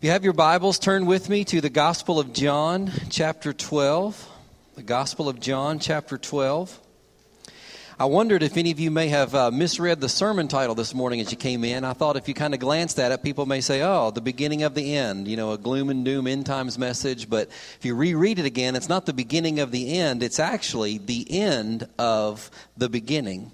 If you have your Bibles, turn with me to the Gospel of John, chapter 12. The Gospel of John, chapter 12. I wondered if any of you may have uh, misread the sermon title this morning as you came in. I thought if you kind of glanced at it, people may say, oh, the beginning of the end, you know, a gloom and doom end times message. But if you reread it again, it's not the beginning of the end, it's actually the end of the beginning.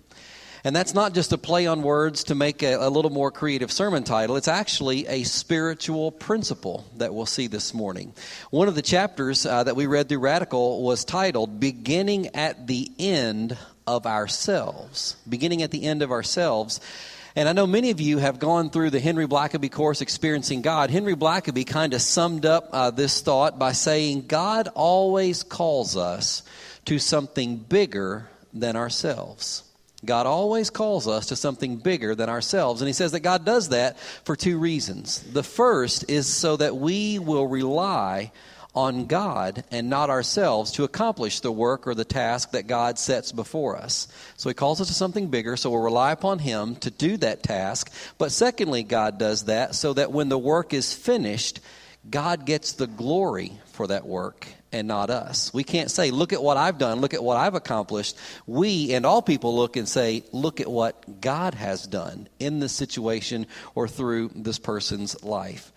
And that's not just a play on words to make a, a, little more creative sermon title. It's actually a spiritual principle that we'll see this morning. One of the chapters uh, that we read through Radical was titled Beginning at the End of Ourselves. Beginning at the End of Ourselves. And I know many of you have gone through the Henry Blackaby course, Experiencing God. Henry Blackaby kind of summed up uh, this thought by saying, God always calls us to something bigger than ourselves. God always calls us to something bigger than ourselves. And he says that God does that for two reasons. The first is so that we will rely on God and not ourselves to accomplish the work or the task that God sets before us. So he calls us to something bigger, so we'll rely upon him to do that task. But secondly, God does that so that when the work is finished, God gets the glory for that work and not us. We can't say, look at what I've done, look at what I've accomplished. We and all people look and say, look at what God has done in this situation or through this person's life.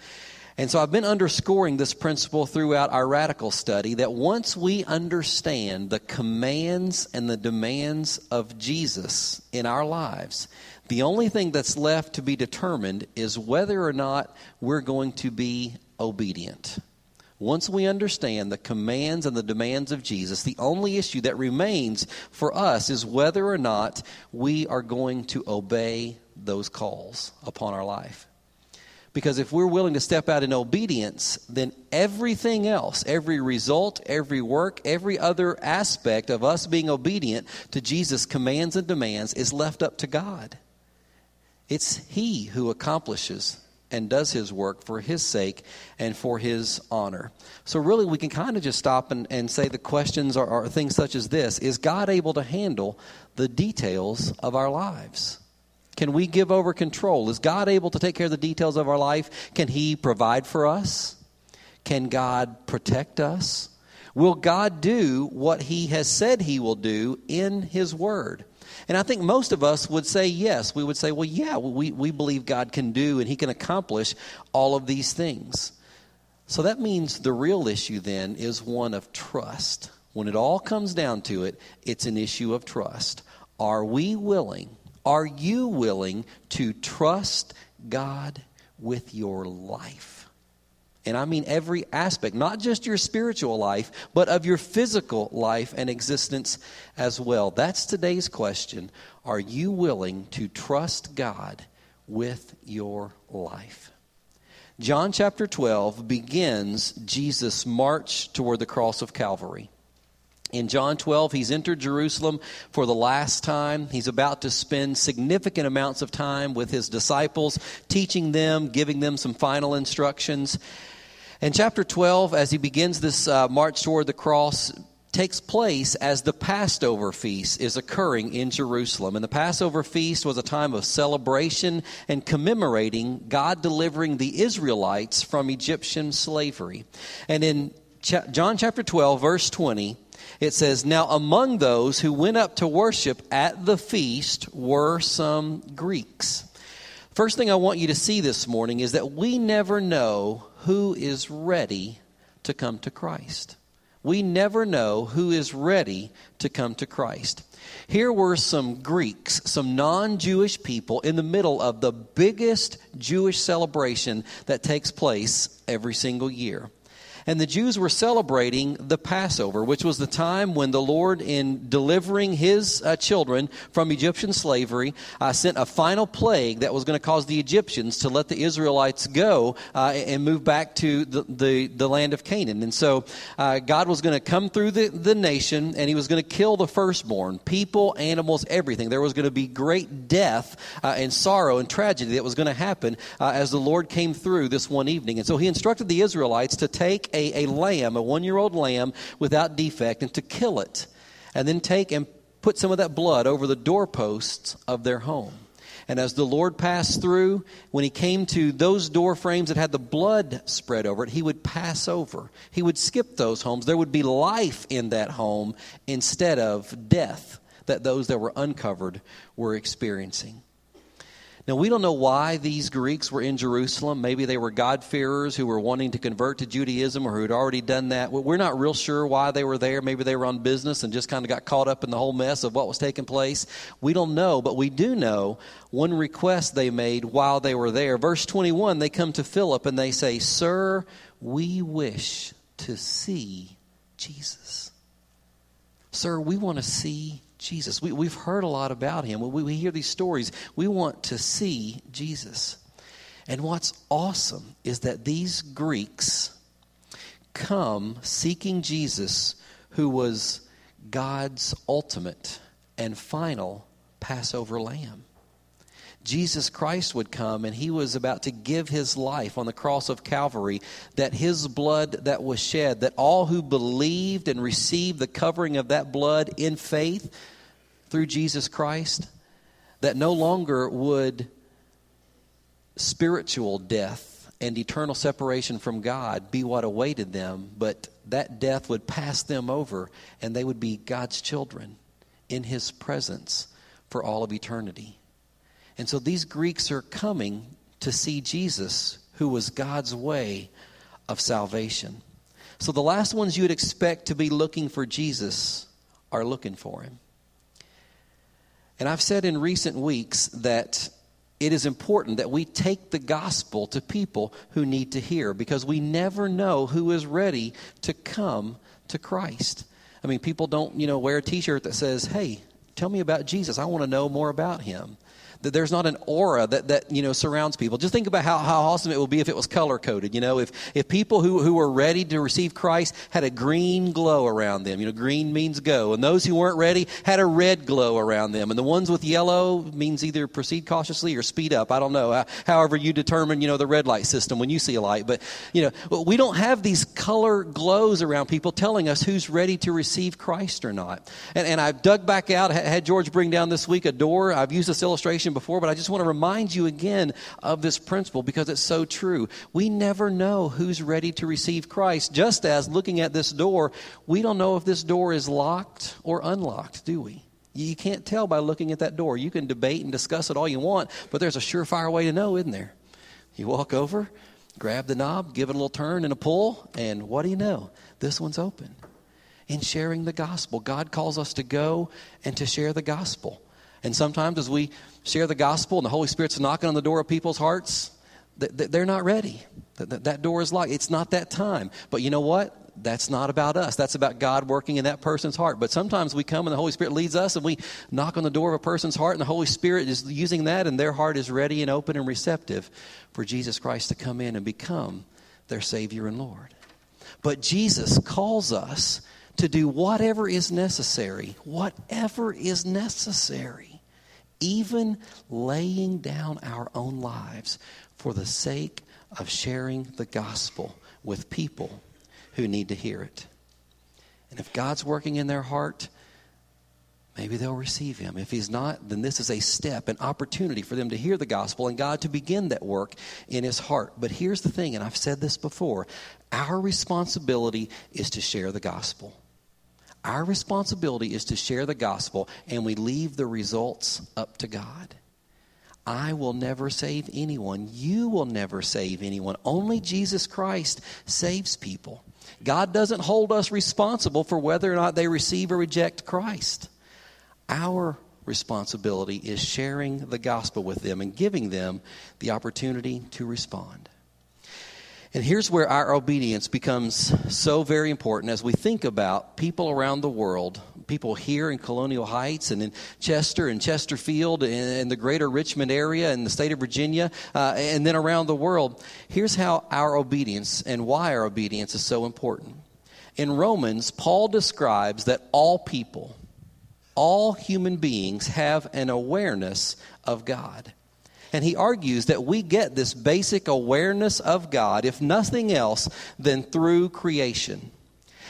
And so I've been underscoring this principle throughout our radical study that once we understand the commands and the demands of Jesus in our lives, the only thing that's left to be determined is whether or not we're going to be obedient. Once we understand the commands and the demands of Jesus, the only issue that remains for us is whether or not we are going to obey those calls upon our life. Because if we're willing to step out in obedience, then everything else, every result, every work, every other aspect of us being obedient to Jesus' commands and demands is left up to God. It's He who accomplishes and does his work for his sake and for his honor. So, really, we can kind of just stop and, and say the questions are, are things such as this Is God able to handle the details of our lives? Can we give over control? Is God able to take care of the details of our life? Can He provide for us? Can God protect us? Will God do what He has said He will do in His Word? And I think most of us would say yes. We would say, well, yeah, we, we believe God can do and He can accomplish all of these things. So that means the real issue then is one of trust. When it all comes down to it, it's an issue of trust. Are we willing, are you willing to trust God with your life? And I mean every aspect, not just your spiritual life, but of your physical life and existence as well. That's today's question. Are you willing to trust God with your life? John chapter 12 begins Jesus' march toward the cross of Calvary. In John 12, he's entered Jerusalem for the last time. He's about to spend significant amounts of time with his disciples, teaching them, giving them some final instructions. And chapter 12, as he begins this uh, march toward the cross, takes place as the Passover feast is occurring in Jerusalem. And the Passover feast was a time of celebration and commemorating God delivering the Israelites from Egyptian slavery. And in Ch- John chapter 12, verse 20, it says, Now among those who went up to worship at the feast were some Greeks. First thing I want you to see this morning is that we never know who is ready to come to Christ. We never know who is ready to come to Christ. Here were some Greeks, some non Jewish people, in the middle of the biggest Jewish celebration that takes place every single year. And the Jews were celebrating the Passover, which was the time when the Lord, in delivering his uh, children from Egyptian slavery, uh, sent a final plague that was going to cause the Egyptians to let the Israelites go uh, and move back to the, the, the, land of Canaan. And so uh, God was going to come through the, the nation and he was going to kill the firstborn people, animals, everything. There was going to be great death uh, and sorrow and tragedy that was going to happen uh, as the Lord came through this one evening. And so he instructed the Israelites to take a lamb, a one year old lamb without defect, and to kill it, and then take and put some of that blood over the doorposts of their home. And as the Lord passed through, when he came to those door frames that had the blood spread over it, he would pass over. He would skip those homes. There would be life in that home instead of death that those that were uncovered were experiencing. Now, we don't know why these Greeks were in Jerusalem. Maybe they were God-fearers who were wanting to convert to Judaism or who had already done that. We're not real sure why they were there. Maybe they were on business and just kind of got caught up in the whole mess of what was taking place. We don't know, but we do know one request they made while they were there. Verse 21, they come to Philip and they say, Sir, we wish to see Jesus. Sir, we want to see Jesus. We, we've heard a lot about him. We, we hear these stories. We want to see Jesus. And what's awesome is that these Greeks come seeking Jesus, who was God's ultimate and final Passover lamb. Jesus Christ would come and he was about to give his life on the cross of Calvary, that his blood that was shed, that all who believed and received the covering of that blood in faith through Jesus Christ, that no longer would spiritual death and eternal separation from God be what awaited them, but that death would pass them over and they would be God's children in his presence for all of eternity. And so these Greeks are coming to see Jesus, who was God's way of salvation. So the last ones you would expect to be looking for Jesus are looking for him. And I've said in recent weeks that it is important that we take the gospel to people who need to hear because we never know who is ready to come to Christ. I mean, people don't, you know, wear a t shirt that says, hey, tell me about Jesus. I want to know more about him that there's not an aura that, that you know surrounds people. Just think about how, how awesome it would be if it was color coded. You know, if, if people who, who were ready to receive Christ had a green glow around them. You know, green means go. And those who weren't ready had a red glow around them. And the ones with yellow means either proceed cautiously or speed up. I don't know. However you determine, you know, the red light system when you see a light. But, you know, we don't have these color glows around people telling us who's ready to receive Christ or not. And, and I've dug back out, had George bring down this week a door. I've used this illustration before, but I just want to remind you again of this principle because it's so true. We never know who's ready to receive Christ, just as looking at this door, we don't know if this door is locked or unlocked, do we? You can't tell by looking at that door. You can debate and discuss it all you want, but there's a surefire way to know, isn't there? You walk over, grab the knob, give it a little turn and a pull, and what do you know? This one's open. In sharing the gospel, God calls us to go and to share the gospel. And sometimes as we share the gospel and the Holy Spirit's knocking on the door of people's hearts, they're not ready. That door is locked. It's not that time. But you know what? That's not about us. That's about God working in that person's heart. But sometimes we come and the Holy Spirit leads us and we knock on the door of a person's heart and the Holy Spirit is using that and their heart is ready and open and receptive for Jesus Christ to come in and become their Savior and Lord. But Jesus calls us to do whatever is necessary, whatever is necessary even laying down our own lives for the sake of sharing the gospel with people who need to hear it. And if God's working in their heart, maybe they'll receive him. If he's not, then this is a step, an opportunity for them to hear the gospel and God to begin that work in his heart. But here's the thing, and I've said this before our responsibility is to share the gospel. Our responsibility is to share the gospel, and we leave the results up to God. I will never save anyone. You will never save anyone. Only Jesus Christ saves people. God doesn't hold us responsible for whether or not they receive or reject Christ. Our responsibility is sharing the gospel with them and giving them the opportunity to respond. And here's where our obedience becomes so very important as we think about people around the world, people here in Colonial Heights and in Chester and Chesterfield and the greater Richmond area and the state of Virginia, uh, and then around the world. Here's how our obedience and why our obedience is so important. In Romans, Paul describes that all people, all human beings have an awareness of God. And he argues that we get this basic awareness of God, if nothing else, than through creation.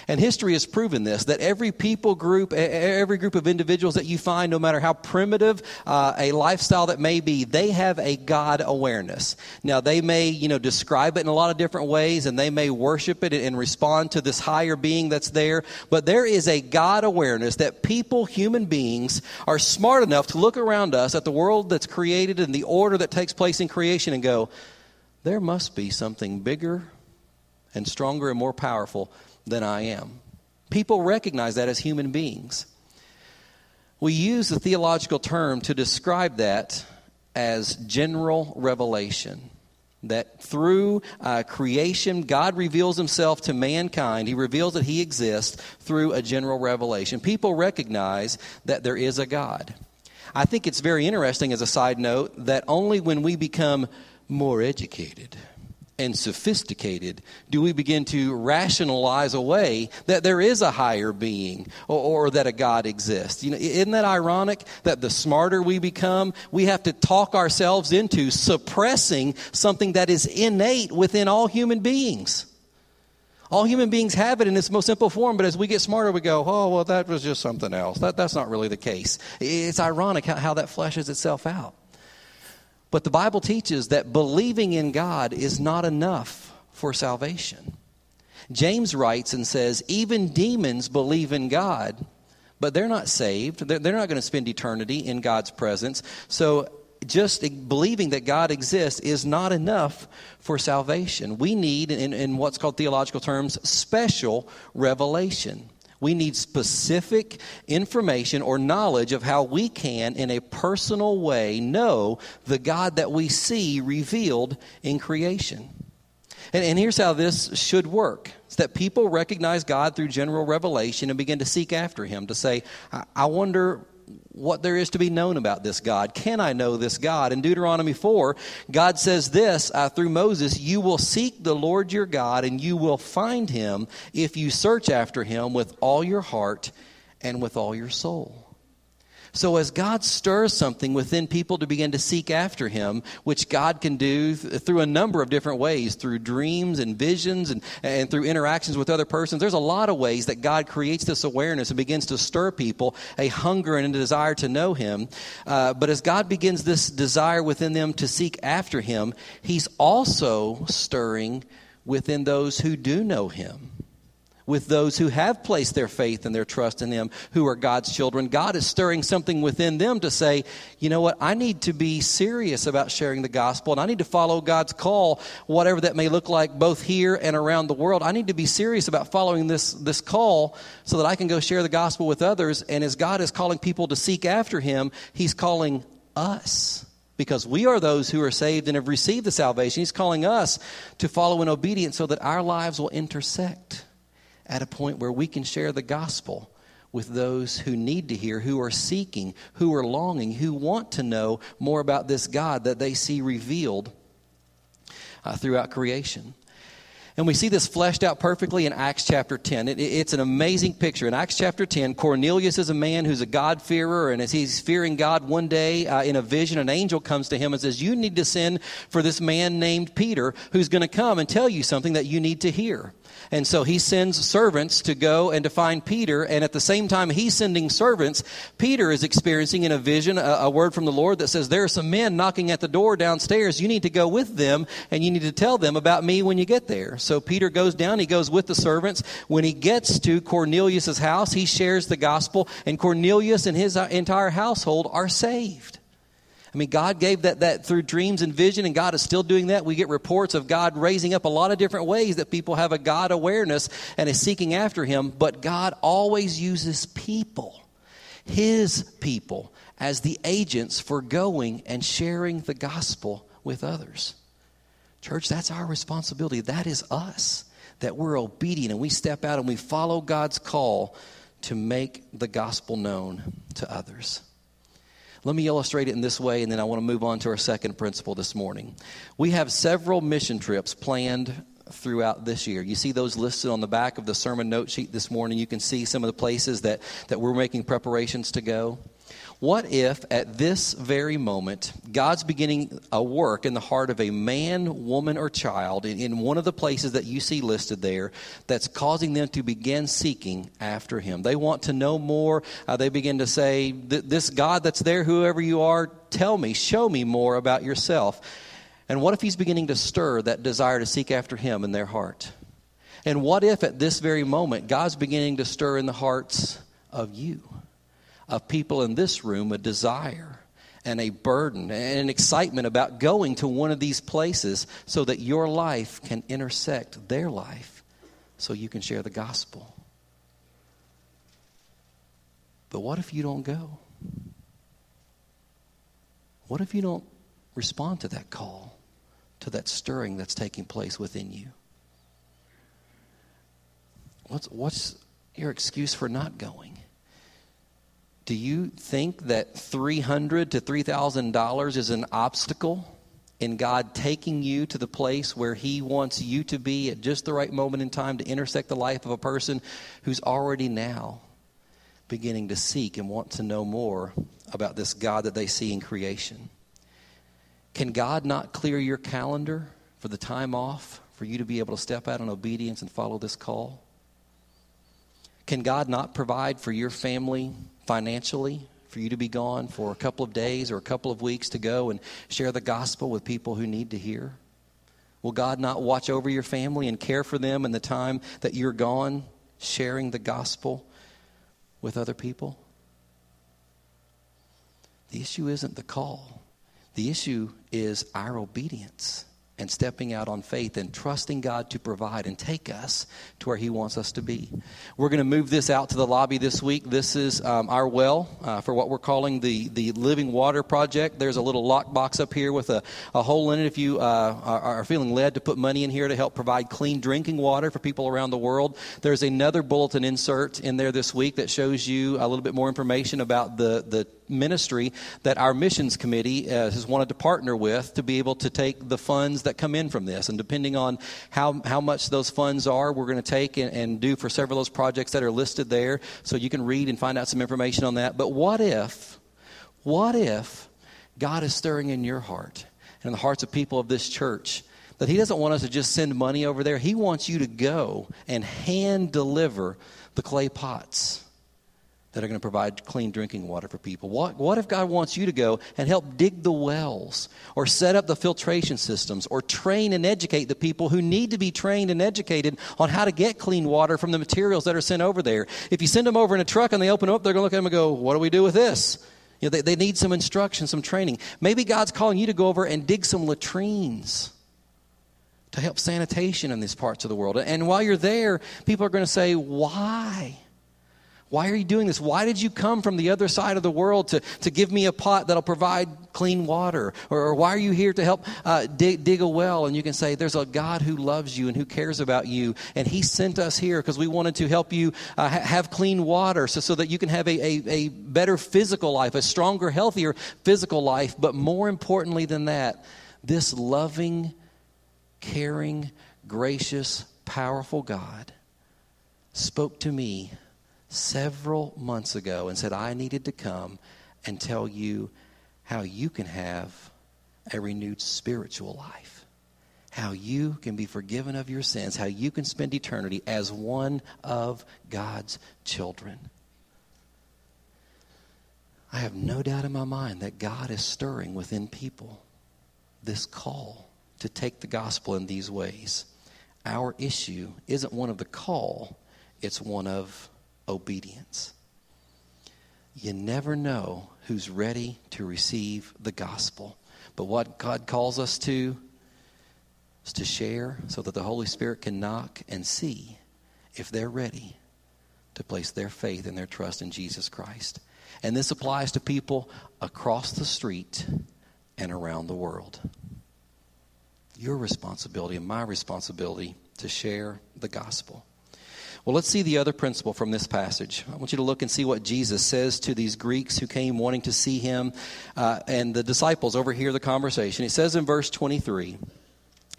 And history has proven this that every people group, every group of individuals that you find, no matter how primitive uh, a lifestyle that may be, they have a God awareness. Now, they may, you know, describe it in a lot of different ways and they may worship it and respond to this higher being that's there, but there is a God awareness that people, human beings, are smart enough to look around us at the world that's created and the order that takes place in creation and go, there must be something bigger and stronger and more powerful than I am. People recognize that as human beings. We use the theological term to describe that as general revelation. That through uh, creation, God reveals himself to mankind. He reveals that he exists through a general revelation. People recognize that there is a God. I think it's very interesting, as a side note, that only when we become more educated, and sophisticated do we begin to rationalize away that there is a higher being or, or, that a God exists. You know, isn't that ironic that the smarter we become, we have to talk ourselves into suppressing something that is innate within all human beings? All human beings have it in its most simple form, but as we get smarter, we go, oh, well, that was just something else. That, that's not really the case. It's ironic how, how that fleshes itself out. But the Bible teaches that believing in God is not enough for salvation. James writes and says, even demons believe in God, but they're not saved. They're, they're not going to spend eternity in God's presence. So just believing that God exists is not enough for salvation. We need, in, in what's called theological terms, special revelation. We need specific information or knowledge of how we can, in a personal way, know the God that we see revealed in creation. And, and here's how this should work it's that people recognize God through general revelation and begin to seek after Him to say, I, I wonder what there is to be known about this God. Can I know this God? In Deuteronomy 4, God says this uh, through Moses You will seek the Lord your God, and you will find him if you search after him with all your heart and with all your soul. So, as God stirs something within people to begin to seek after Him, which God can do th- through a number of different ways, through dreams and visions and, and through interactions with other persons, there's a lot of ways that God creates this awareness and begins to stir people a hunger and a desire to know Him. Uh, but as God begins this desire within them to seek after Him, He's also stirring within those who do know Him with those who have placed their faith and their trust in Him, who are God's children. God is stirring something within them to say, you know what, I need to be serious about sharing the gospel and I need to follow God's call, whatever that may look like, both here and around the world. I need to be serious about following this, this call so that I can go share the gospel with others. And as God is calling people to seek after Him, He's calling us because we are those who are saved and have received the salvation. He's calling us to follow in obedience so that our lives will intersect at a point where we can share the gospel with those who need to hear, who are seeking, who are longing, who want to know more about this God that they see revealed uh, throughout creation. And we see this fleshed out perfectly in Acts chapter 10. It, it's an amazing picture. In Acts chapter 10, Cornelius is a man who's a God-fearer, and as he's fearing God one day uh, in a vision, an angel comes to him and says, You need to send for this man named Peter who's going to come and tell you something that you need to hear. And so he sends servants to go and to find Peter. And at the same time he's sending servants, Peter is experiencing in a vision a, a, word from the Lord that says, There are some men knocking at the door downstairs. You need to go with them and you need to tell them about me when you get there. So Peter goes down. He goes with the servants. When he gets to Cornelius' house, he shares the gospel, and Cornelius and his uh, entire household are saved. I mean, God gave that, that through dreams and vision, and God is still doing that. We get reports of God raising up a lot of different ways that people have a God awareness and is seeking after Him, but God always uses people, His people, as the agents for going and sharing the gospel with others. Church, that's our responsibility. That is us, that we're obedient and we step out and we follow God's call to make the gospel known to others. Let me illustrate it in this way, and then I want to move on to our second principle this morning. We have several mission trips planned throughout this year. You see those listed on the back of the sermon note sheet this morning. You can see some of the places that, that we're making preparations to go. What if at this very moment, God's beginning a work in the heart of a man, woman, or child in, in, one of the places that you see listed there that's causing them to begin seeking after Him? They want to know more. Uh, they begin to say, This God that's there, whoever you are, tell me, show me more about yourself. And what if He's beginning to stir that desire to seek after Him in their heart? And what if at this very moment, God's beginning to stir in the hearts of you? Of people in this room a desire and a burden and an excitement about going to one of these places so that your life can intersect their life so you can share the gospel. But what if you don't go? What if you don't respond to that call, to that stirring that's taking place within you? What's, what's your excuse for not going? Do you think that 300 to $3,000 is an obstacle in God taking you to the place where He wants you to be at just the right moment in time to intersect the life of a person who's already now beginning to seek and want to know more about this God that they see in creation? Can God not clear your calendar for the time off for you to be able to step out in obedience and follow this call? Can God not provide for your family financially for you to be gone for a couple of days or a couple of weeks to go and share the gospel with people who need to hear? Will God not watch over your family and care for them in the time that you're gone, sharing the gospel with other people? The issue isn't the call, the issue is our obedience and stepping out on faith and trusting God to provide and take us to where He wants us to be. We're going to move this out to the lobby this week. This is um, our well uh, for what we're calling the, the Living Water Project. There's a little lock box up here with a, a hole in it if you uh, are, are feeling led to put money in here to help provide clean drinking water for people around the world. There's another bulletin insert in there this week that shows you a little bit more information about the, the ministry that our missions committee uh, has wanted to partner with to be able to take the funds that come in from this. And depending on how, how much those funds are, we're going to take and, and do for several of those projects that are listed there. So you can read and find out some information on that. But what if, what if God is stirring in your heart and in the hearts of people of this church? that he doesn't want us to just send money over there. He wants you to go and hand deliver the clay pots that are going to provide clean drinking water for people? What, what if God wants you to go and help dig the wells or set up the filtration systems or train and educate the people who need to be trained and educated on how to get clean water from the materials that are sent over there? If you send them over in a truck and they open up, they're going to look at them and go, What do we do with this? You know, they, they need some instruction, some training. Maybe God's calling you to go over and dig some latrines to help sanitation in these parts of the world. And while you're there, people are going to say, Why? Why are you doing this? Why did you come from the other side of the world to, to give me a pot that'll provide clean water? Or, or why are you here to help uh, dig, dig a well? And you can say, There's a God who loves you and who cares about you. And He sent us here because we wanted to help you uh, ha- have clean water so, so that you can have a, a, a better physical life, a stronger, healthier physical life. But more importantly than that, this loving, caring, gracious, powerful God spoke to me several months ago and said, I needed to come and tell you how you can have a renewed spiritual life, how you can be forgiven of your sins, how you can spend eternity as one of God's children. I have no doubt in my mind that God is stirring within people this call to take the gospel in these ways. Our issue isn't one of the call, it's one of obedience. You never know who's ready to receive the gospel. But what God calls us to is to share so that the Holy Spirit can knock and see if they're ready to place their faith and their trust in Jesus Christ. And this applies to people across the street and around the world. Your responsibility and my responsibility to share the gospel. Well, let's see the other principle from this passage. I want you to look and see what Jesus says to these Greeks who came wanting to see him uh, and the disciples overhear the conversation. He says in verse 23,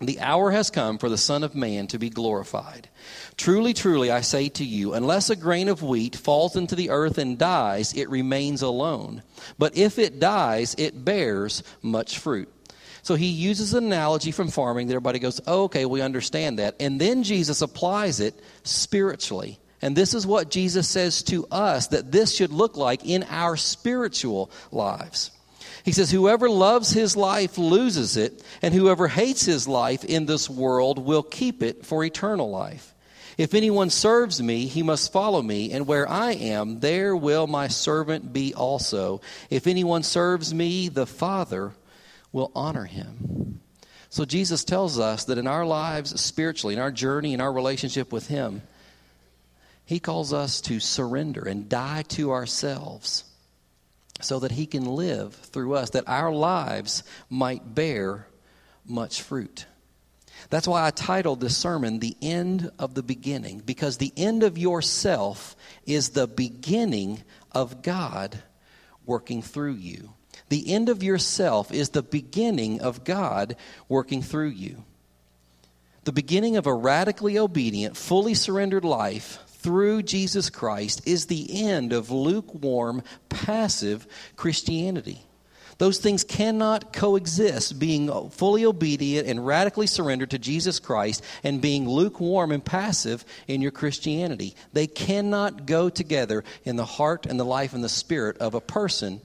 The hour has come for the Son of Man to be glorified. Truly, truly, I say to you, unless a grain of wheat falls into the earth and dies, it remains alone. But if it dies, it bears much fruit. So he uses an analogy from farming that everybody goes, oh, okay, we understand that. And then Jesus applies it spiritually. And this is what Jesus says to us that this should look like in our spiritual lives. He says, Whoever loves his life loses it, and whoever hates his life in this world will keep it for eternal life. If anyone serves me, he must follow me, and where I am, there will my servant be also. If anyone serves me, the Father will honor him. So Jesus tells us that in our lives spiritually, in our journey, in our relationship with him, he calls us to surrender and die to ourselves so that he can live through us, that our lives might bear much fruit. That's why I titled this sermon, The End of the Beginning, because the end of yourself is the beginning of God working through you. The end of yourself is the beginning of God working through you. The beginning of a radically obedient, fully surrendered life through Jesus Christ is the end of lukewarm, passive Christianity. Those things cannot coexist, being fully obedient and radically surrendered to Jesus Christ and being lukewarm and passive in your Christianity. They cannot go together in the heart and the life and the spirit of a person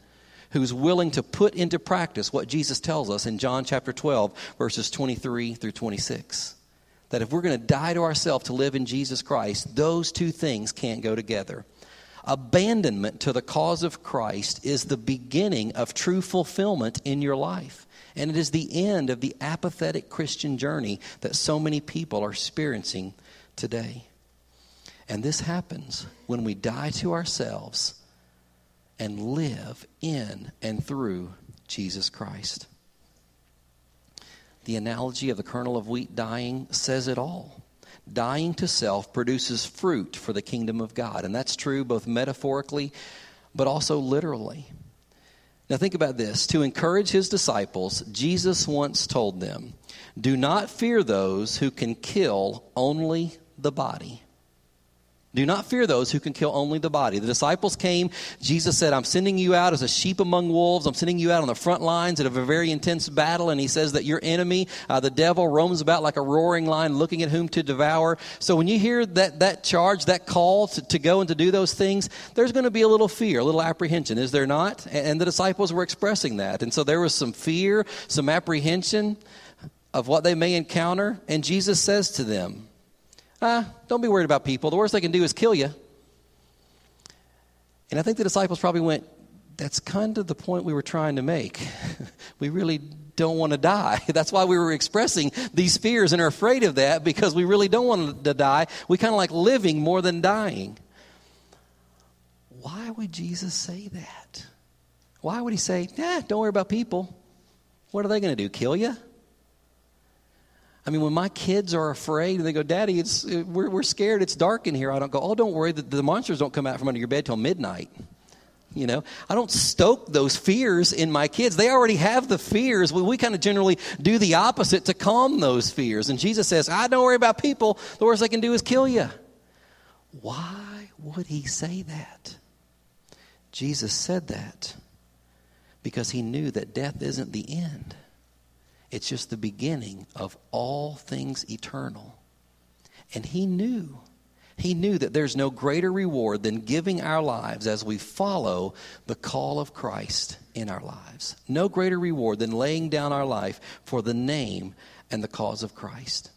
who's willing to put into practice what Jesus tells us in John chapter 12, verses 23 through 26 that if we're going to die to ourselves to live in Jesus Christ, those two things can't go together. Abandonment to the cause of Christ is the beginning of true fulfillment in your life. And it is the end of the apathetic Christian journey that so many people are experiencing today. And this happens when we die to ourselves and live in and through Jesus Christ. The analogy of the kernel of wheat dying says it all. Dying to self produces fruit for the kingdom of God. And that's true both metaphorically but also literally. Now, think about this. To encourage his disciples, Jesus once told them, Do not fear those who can kill only the body do not fear those who can kill only the body. The disciples came. Jesus said, I'm sending you out as a sheep among wolves. I'm sending you out on the front lines of a very intense battle. And he says that your enemy, uh, the devil, roams about like a roaring lion looking at whom to devour. So when you hear that, that charge, that call to, to go and to do those things, there's going to be a little fear, a little apprehension, is there not? And, and the disciples were expressing that. And so there was some fear, some apprehension of what they may encounter. And Jesus says to them, Ah, don't be worried about people. The worst they can do is kill you. And I think the disciples probably went, That's kind of the point we were trying to make. we really don't want to die. That's why we were expressing these fears and are afraid of that because we really don't want to die. We kind of like living more than dying. Why would Jesus say that? Why would he say, Nah, don't worry about people? What are they going to do? Kill you? I mean, when my kids are afraid and they go, Daddy, it's, uh, we're, we're scared, it's dark in here, I don't go, Oh, don't worry, the, the monsters don't come out from under your bed till midnight. You know, I don't stoke those fears in my kids. They already have the fears. We kind of generally do the opposite to calm those fears. And Jesus says, I don't worry about people. The worst they can do is kill you. Why would he say that? Jesus said that because he knew that death isn't the end. It's just the beginning of all things eternal. And he knew. He knew that there's no greater reward than giving our lives as we follow the call of Christ in our lives. No greater reward than laying down our life for the name and the cause of Christ.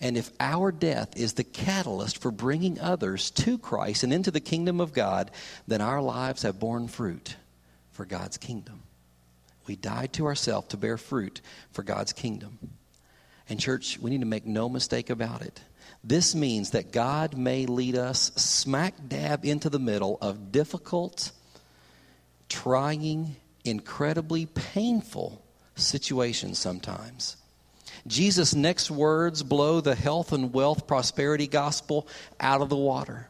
And if our death is the catalyst for bringing others to Christ and into the kingdom of God, then our lives have borne fruit for God's kingdom. We died to ourselves to bear fruit for God's kingdom. And, church, we need to make no mistake about it. This means that God may lead us smack dab into the middle of difficult, trying, incredibly painful situations sometimes. Jesus' next words blow the health and wealth prosperity gospel out of the water.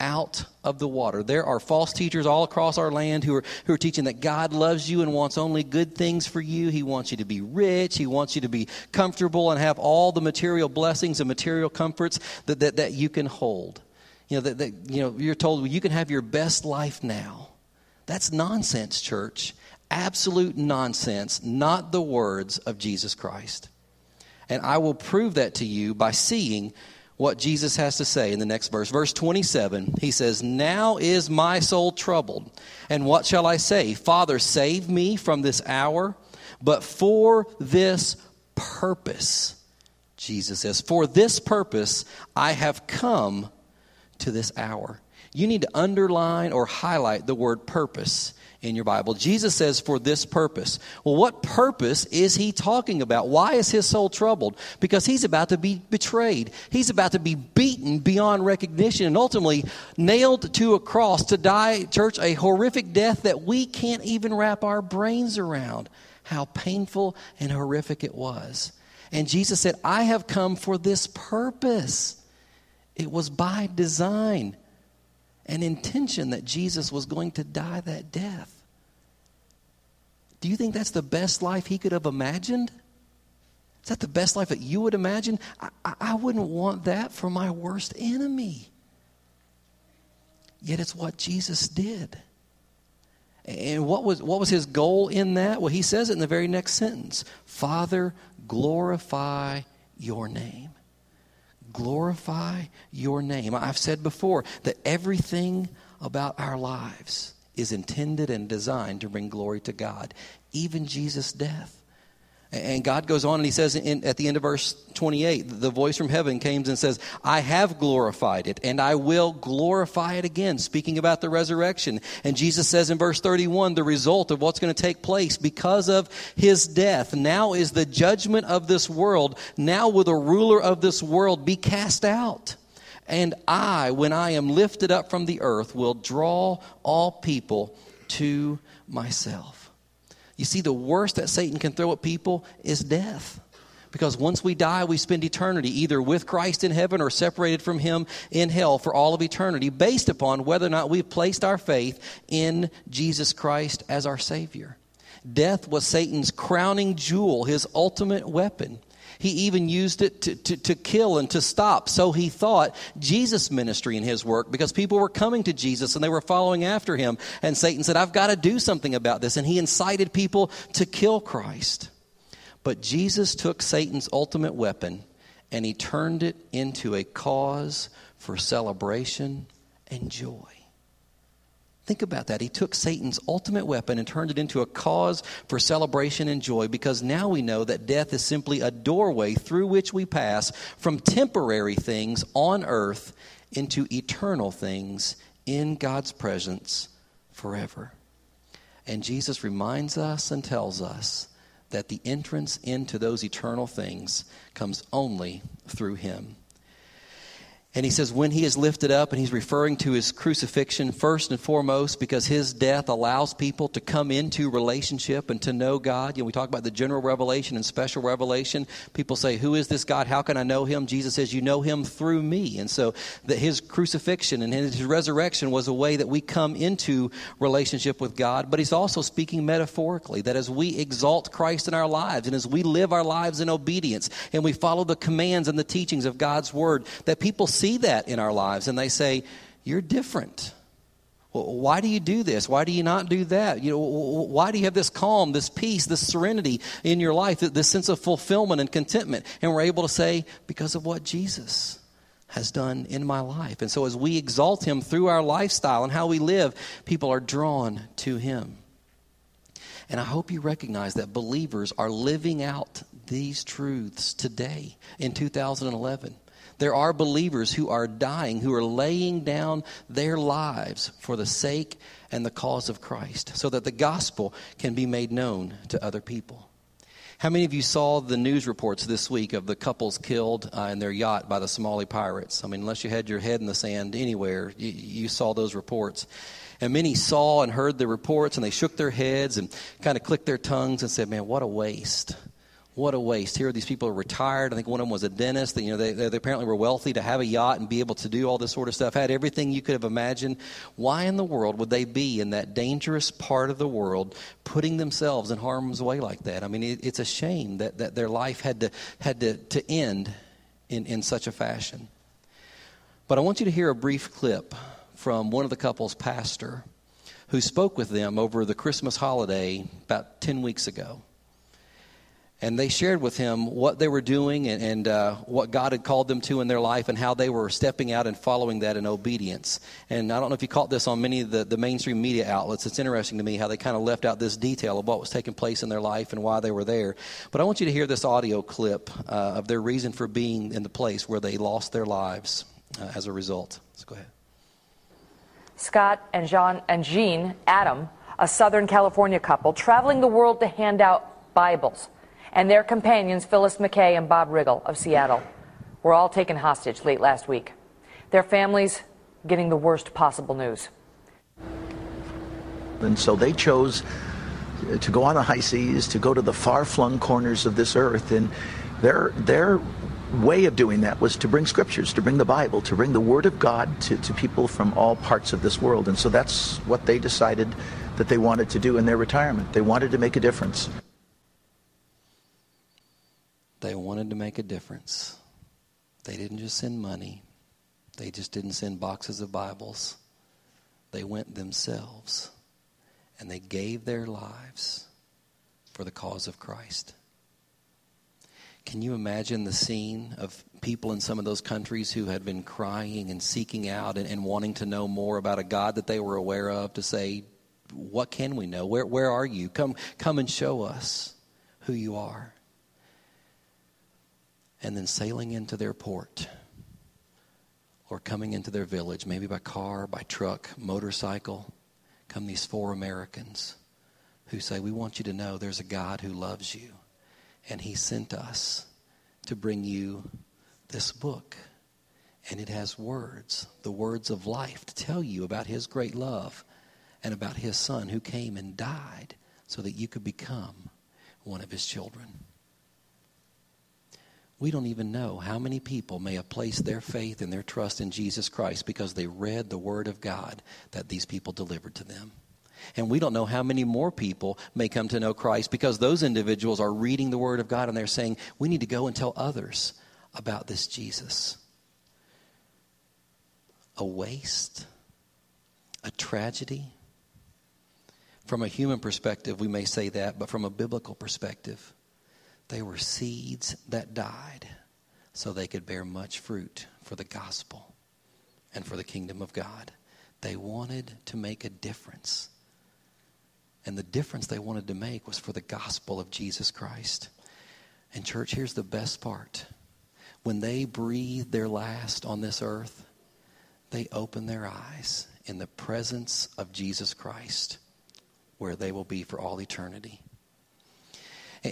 Out of the water. There are false teachers all across our land who are, who are teaching that God loves you and wants only good things for you. He wants you to be rich. He wants you to be comfortable and have all the material blessings and material comforts that, that, that you can hold. You know, that, that, you know, you're told well, you can have your best life now. That's nonsense, church. Absolute nonsense, not the words of Jesus Christ. And I will prove that to you by seeing what Jesus has to say in the next verse. Verse 27, he says, Now is my soul troubled. And what shall I say? Father, save me from this hour. But for this purpose, Jesus says, For this purpose I have come to this hour. You need to underline or highlight the word purpose in your Bible. Jesus says, for this purpose. Well, what purpose is he talking about? Why is his soul troubled? Because he's about to be betrayed. He's about to be beaten beyond recognition and ultimately nailed to a cross to die, church, a horrific death that we can't even wrap our brains around. How painful and horrific it was. And Jesus said, I have come for this purpose. It was by design an intention that Jesus was going to die that death. Do you think that's the best life he could have imagined? Is that the best life that you would imagine? I, I wouldn't want that for my worst enemy. Yet it's what Jesus did. And what was, what was his goal in that? Well, he says it in the very next sentence Father, glorify your name glorify your name. I've said before that everything about our lives is intended and designed to bring glory to God, even Jesus' death. And God goes on and he says in, at the end of verse 28, the voice from heaven came and says, I have glorified it and I will glorify it again, speaking about the resurrection. And Jesus says in verse 31, the result of what's going to take place because of his death. Now is the judgment of this world. Now will the ruler of this world be cast out. And I, when I am lifted up from the earth, will draw all people to myself. You see, the worst that Satan can throw at people is death. Because once we die, we spend eternity either with Christ in heaven or separated from Him in hell for all of eternity, based upon whether or not we've placed our faith in Jesus Christ as our Savior. Death was Satan's crowning jewel, his ultimate weapon. He even used it to, to, to kill and to stop. So he thought Jesus' ministry and his work because people were coming to Jesus and they were following after him. And Satan said, I've got to do something about this. And he incited people to kill Christ. But Jesus took Satan's ultimate weapon and he turned it into a cause for celebration and joy. Think about that. He took Satan's ultimate weapon and turned it into a cause for celebration and joy because now we know that death is simply a doorway through which we pass from temporary things on earth into eternal things in God's presence forever. And Jesus reminds us and tells us that the entrance into those eternal things comes only through Him. And he says, when he is lifted up, and he's referring to his crucifixion first and foremost because his death allows people to come into relationship and to know God. You know, we talk about the general revelation and special revelation. People say, Who is this God? How can I know him? Jesus says, You know him through me. And so that his crucifixion and his resurrection was a way that we come into relationship with God. But he's also speaking metaphorically that as we exalt Christ in our lives and as we live our lives in obedience and we follow the commands and the teachings of God's word, that people see that in our lives and they say, You're different. Well, why do you do this? Why do you not do that? You know, why do you have this calm, this peace, this serenity in your life, this sense of fulfillment and contentment? And we're able to say, because of what Jesus has done in my life. And so as we exalt him through our lifestyle and how we live, people are drawn to him. And I hope you recognize that believers are living out these truths today in 2011. There are believers who are dying, who are laying down their lives for the sake and the cause of Christ so that the gospel can be made known to other people. How many of you saw the news reports this week of the couples killed uh, in their yacht by the Somali pirates? I mean, unless you had your head in the sand anywhere, you, you saw those reports. And many saw and heard the reports and they shook their heads and kind of clicked their tongues and said, Man, what a waste. What a waste. Here, these people are retired. I think one of them was a dentist. You know, they, they apparently were wealthy to have a yacht and be able to do all this sort of stuff. Had everything you could have imagined. Why in the world would they be in that dangerous part of the world, putting themselves in harm's way like that? I mean, it, it's a shame that, that their life had to had to, to end in, in such a fashion. But I want you to hear a brief clip from one of the couple's pastor who spoke with them over the Christmas holiday about 10 weeks ago and they shared with him what they were doing and, and uh, what God had called them to in their life and how they were stepping out and following that in obedience. And I don't know if you caught this on many of the, the mainstream media outlets. It's interesting to me how they kind of left out this detail of what was taking place in their life and why they were there. But I want you to hear this audio clip uh, of their reason for being in the place where they lost their lives uh, as a result. Let's go ahead. Scott and Jean and Jean Adam, a Southern California couple, traveling the world to hand out Bibles and their companions, Phyllis Macay and Bob Riggle of Seattle, were all taken hostage late last week. Their families getting the worst possible news. And so they chose uh, to go on the high seas, to go to the far flung corners of this earth. And their, their way of doing that was to bring scriptures, to bring the Bible, to bring the Word of God to, to people from all parts of this world. And so that's what they decided that they wanted to do in their retirement. They wanted to make a difference. They wanted to make a difference. They didn't just send money, they just didn't send boxes of Bibles. They went themselves and they gave their lives for the cause of Christ. Can you imagine the scene of people in some of those countries who had been crying and seeking out and, and, wanting to know more about a God that they were aware of to say, What can we know? Where, where are you? Come, come and show us who you are and then sailing into their port or coming into their village, maybe by car, by truck, motorcycle, come these four Americans who say, We want you to know there's a God who loves you, and He sent us to bring you this book. And it has words, the words of life, to tell you about His great love and about His Son who came and died so that you could become one of His children. We don't even know how many people may have placed their faith and their trust in Jesus Christ because they read the Word of God that these people delivered to them. And we don't know how many more people may come to know Christ because those individuals are reading the Word of God and they're saying, we need to go and tell others about this Jesus. A waste, a tragedy. From a human perspective, we may say that, but from a biblical perspective, they were seeds that died so they could bear much fruit for the gospel and for the kingdom of God. They wanted to make a difference. And the difference they wanted to make was for the gospel of Jesus Christ. And, church, here's the best part. When they breathed their last on this earth, they opened their eyes in the presence of Jesus Christ, where they will be for all eternity.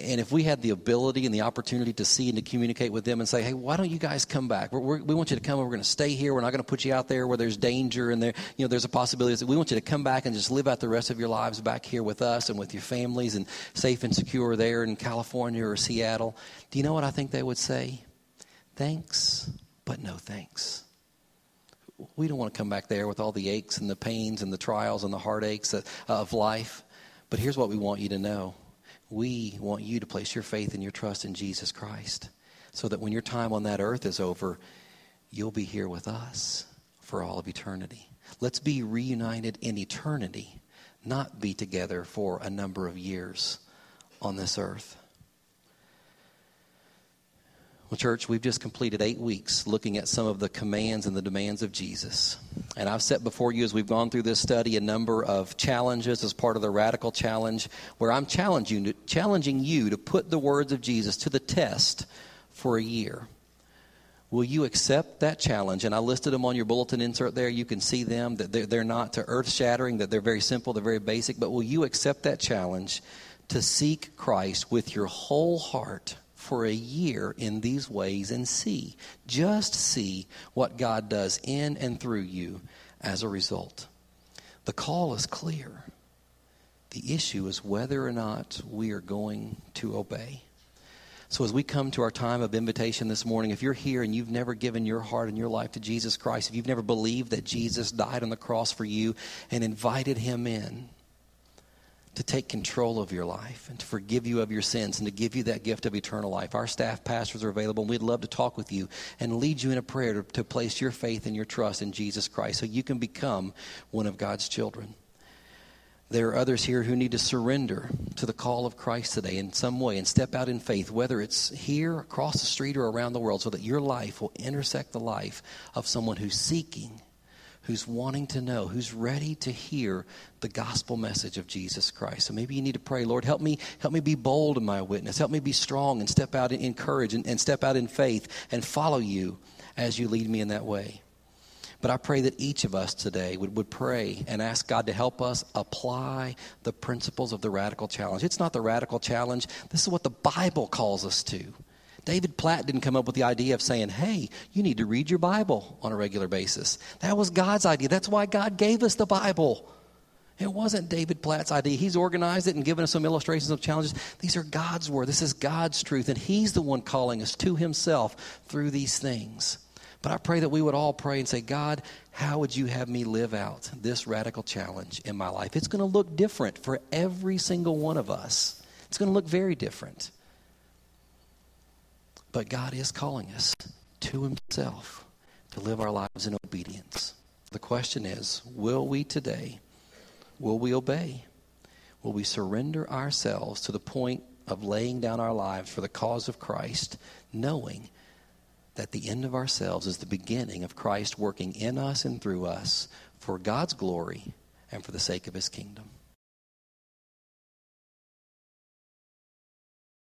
And if we had the ability and the opportunity to see and to communicate with them and say, hey, why don't you guys come back? We're, we're, we want you to come. We're going to stay here. We're not going to put you out there where there's danger and there, you know, there's a possibility. We want you to come back and just live out the rest of your lives back here with us and with your families and safe and secure there in California or Seattle. Do you know what I think they would say? Thanks, but no thanks. We don't want to come back there with all the aches and the pains and the trials and the heartaches of life. But here's what we want you to know we want you to place your faith and your trust in Jesus Christ so that when your time on that earth is over, you'll be here with us for all of eternity. Let's be reunited in eternity, not be together for a number of years on this earth. Well, church, we've just completed eight weeks looking at some of the commands and the demands of Jesus. And I've set before you as we've gone through this study a number of challenges as part of the radical challenge where I'm challenging, challenging you to put the words of Jesus to the test for a year. Will you accept that challenge? And I listed them on your bulletin insert there. You can see them, that they're, they're not to earth shattering, that they're very simple, they're very basic. But will you accept that challenge to seek Christ with your whole heart? For a year in these ways and see, just see what God does in and through you as a result. The call is clear. The issue is whether or not we are going to obey. So, as we come to our time of invitation this morning, if you're here and you've never given your heart and your life to Jesus Christ, if you've never believed that Jesus died on the cross for you and invited him in to take control of your life and to forgive you of your sins and to give you that gift of eternal life, our staff pastors are available and we'd love to talk with you and lead you in a prayer to, to place your faith and your trust in Jesus Christ so you can become one of God's children. There are others here who need to surrender to the call of Christ today in some way and step out in faith, whether it's here, across the street, or around the world, so that your life will intersect the life of someone who's seeking, who's wanting to know, who's ready to hear the gospel message of Jesus Christ. So maybe you need to pray, Lord, help me, help me be bold in my witness. Help me be strong and step out in courage and, and step out in faith and follow you as you lead me in that way. But I pray that each of us today would, would pray and ask God to help us apply the principles of the radical challenge. It's not the radical challenge, this is what the Bible calls us to. David Platt didn't come up with the idea of saying, hey, you need to read your Bible on a regular basis. That was God's idea. That's why God gave us the Bible. It wasn't David Platt's idea. He's organized it and given us some illustrations of challenges. These are God's word. This is God's truth. And He's the one calling us to Himself through these things. But I pray that we would all pray and say, God, how would you have me live out this radical challenge in my life? It's going to look different for every single one of us. It's going to look very different. But God is calling us to Himself to live our lives in obedience. The question is will we today, will we obey? Will we surrender ourselves to the point of laying down our lives for the cause of Christ, knowing that the end of ourselves is the beginning of Christ working in us and through us for God's glory and for the sake of his kingdom.